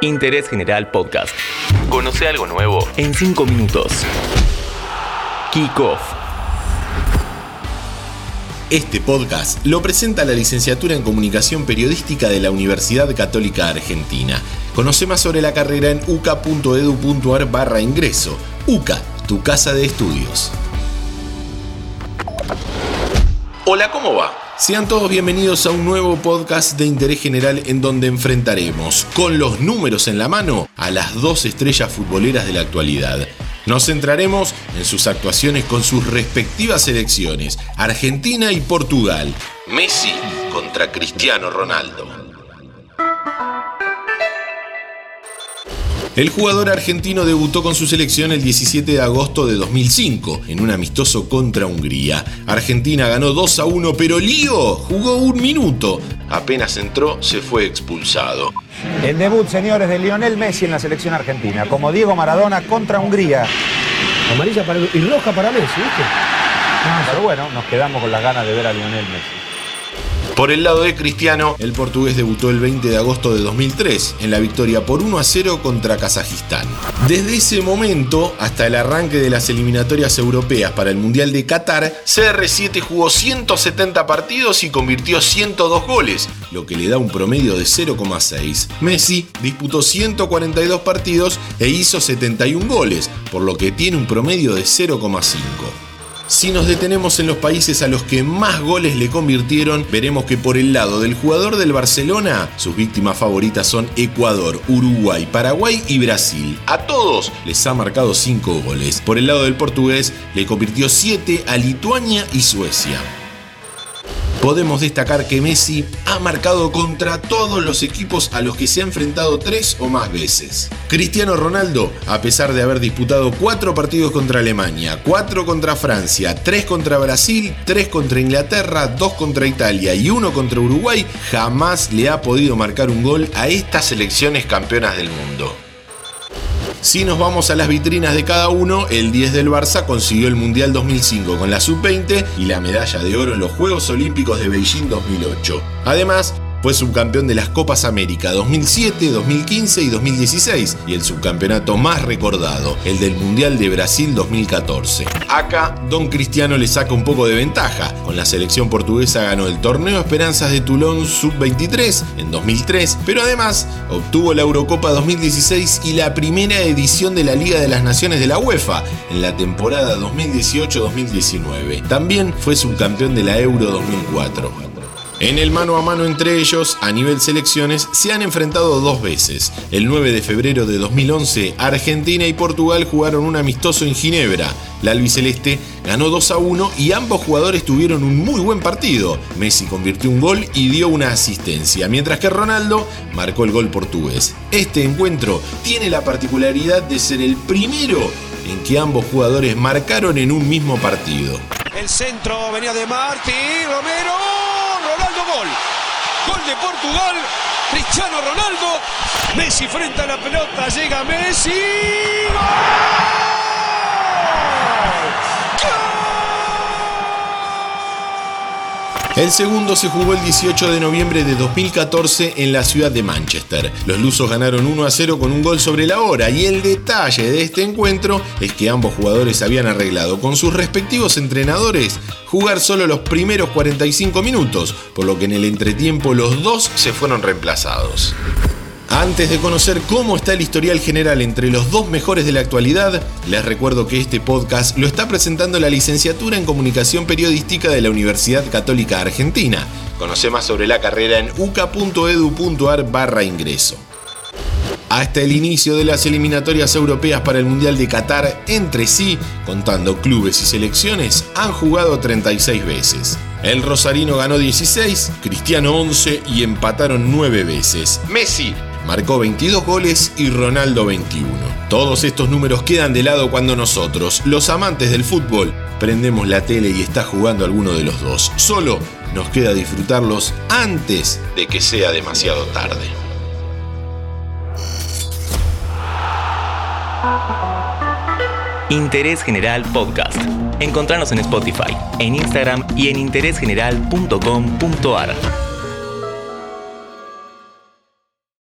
Interés General Podcast. Conoce algo nuevo en 5 minutos. Kick Off. Este podcast lo presenta la licenciatura en Comunicación Periodística de la Universidad Católica Argentina. Conoce más sobre la carrera en uca.edu.ar barra ingreso. UCA, tu casa de estudios. Hola, ¿cómo va? Sean todos bienvenidos a un nuevo podcast de interés general en donde enfrentaremos, con los números en la mano, a las dos estrellas futboleras de la actualidad. Nos centraremos en sus actuaciones con sus respectivas selecciones, Argentina y Portugal. Messi contra Cristiano Ronaldo. El jugador argentino debutó con su selección el 17 de agosto de 2005 en un amistoso contra Hungría. Argentina ganó 2 a 1, pero Lío jugó un minuto. Apenas entró, se fue expulsado. El debut, señores, de Lionel Messi en la selección argentina, como Diego Maradona contra Hungría. Amarilla para y roja para Messi, ¿viste? pero bueno, nos quedamos con las ganas de ver a Lionel Messi. Por el lado de Cristiano, el portugués debutó el 20 de agosto de 2003 en la victoria por 1 a 0 contra Kazajistán. Desde ese momento hasta el arranque de las eliminatorias europeas para el Mundial de Qatar, CR7 jugó 170 partidos y convirtió 102 goles, lo que le da un promedio de 0,6. Messi disputó 142 partidos e hizo 71 goles, por lo que tiene un promedio de 0,5. Si nos detenemos en los países a los que más goles le convirtieron, veremos que por el lado del jugador del Barcelona, sus víctimas favoritas son Ecuador, Uruguay, Paraguay y Brasil. A todos les ha marcado 5 goles. Por el lado del portugués, le convirtió 7 a Lituania y Suecia podemos destacar que Messi ha marcado contra todos los equipos a los que se ha enfrentado tres o más veces. Cristiano Ronaldo, a pesar de haber disputado cuatro partidos contra Alemania, cuatro contra Francia, tres contra Brasil, tres contra Inglaterra, dos contra Italia y uno contra Uruguay, jamás le ha podido marcar un gol a estas selecciones campeonas del mundo. Si nos vamos a las vitrinas de cada uno, el 10 del Barça consiguió el Mundial 2005 con la sub-20 y la medalla de oro en los Juegos Olímpicos de Beijing 2008. Además, fue subcampeón de las Copas América 2007, 2015 y 2016 y el subcampeonato más recordado, el del Mundial de Brasil 2014. Acá, Don Cristiano le saca un poco de ventaja. Con la selección portuguesa ganó el torneo Esperanzas de Toulon Sub-23 en 2003, pero además obtuvo la Eurocopa 2016 y la primera edición de la Liga de las Naciones de la UEFA en la temporada 2018-2019. También fue subcampeón de la Euro 2004. En el mano a mano entre ellos, a nivel selecciones, se han enfrentado dos veces. El 9 de febrero de 2011, Argentina y Portugal jugaron un amistoso en Ginebra. La albiceleste ganó 2 a 1 y ambos jugadores tuvieron un muy buen partido. Messi convirtió un gol y dio una asistencia, mientras que Ronaldo marcó el gol portugués. Este encuentro tiene la particularidad de ser el primero en que ambos jugadores marcaron en un mismo partido. El centro venía de Martí, Romero. De Portugal. Cristiano Ronaldo. Messi frente a la pelota. Llega Messi. El segundo se jugó el 18 de noviembre de 2014 en la ciudad de Manchester. Los lusos ganaron 1 a 0 con un gol sobre la hora y el detalle de este encuentro es que ambos jugadores habían arreglado con sus respectivos entrenadores jugar solo los primeros 45 minutos, por lo que en el entretiempo los dos se fueron reemplazados. Antes de conocer cómo está el historial general entre los dos mejores de la actualidad, les recuerdo que este podcast lo está presentando la licenciatura en Comunicación Periodística de la Universidad Católica Argentina. Conoce más sobre la carrera en uca.edu.ar barra ingreso. Hasta el inicio de las eliminatorias europeas para el Mundial de Qatar, entre sí, contando clubes y selecciones, han jugado 36 veces. El Rosarino ganó 16, Cristiano 11 y empataron 9 veces. Messi marcó 22 goles y Ronaldo 21. Todos estos números quedan de lado cuando nosotros, los amantes del fútbol, prendemos la tele y está jugando alguno de los dos. Solo nos queda disfrutarlos antes de que sea demasiado tarde. Interés General Podcast. Encontrarnos en Spotify, en Instagram y en interésgeneral.com.ar.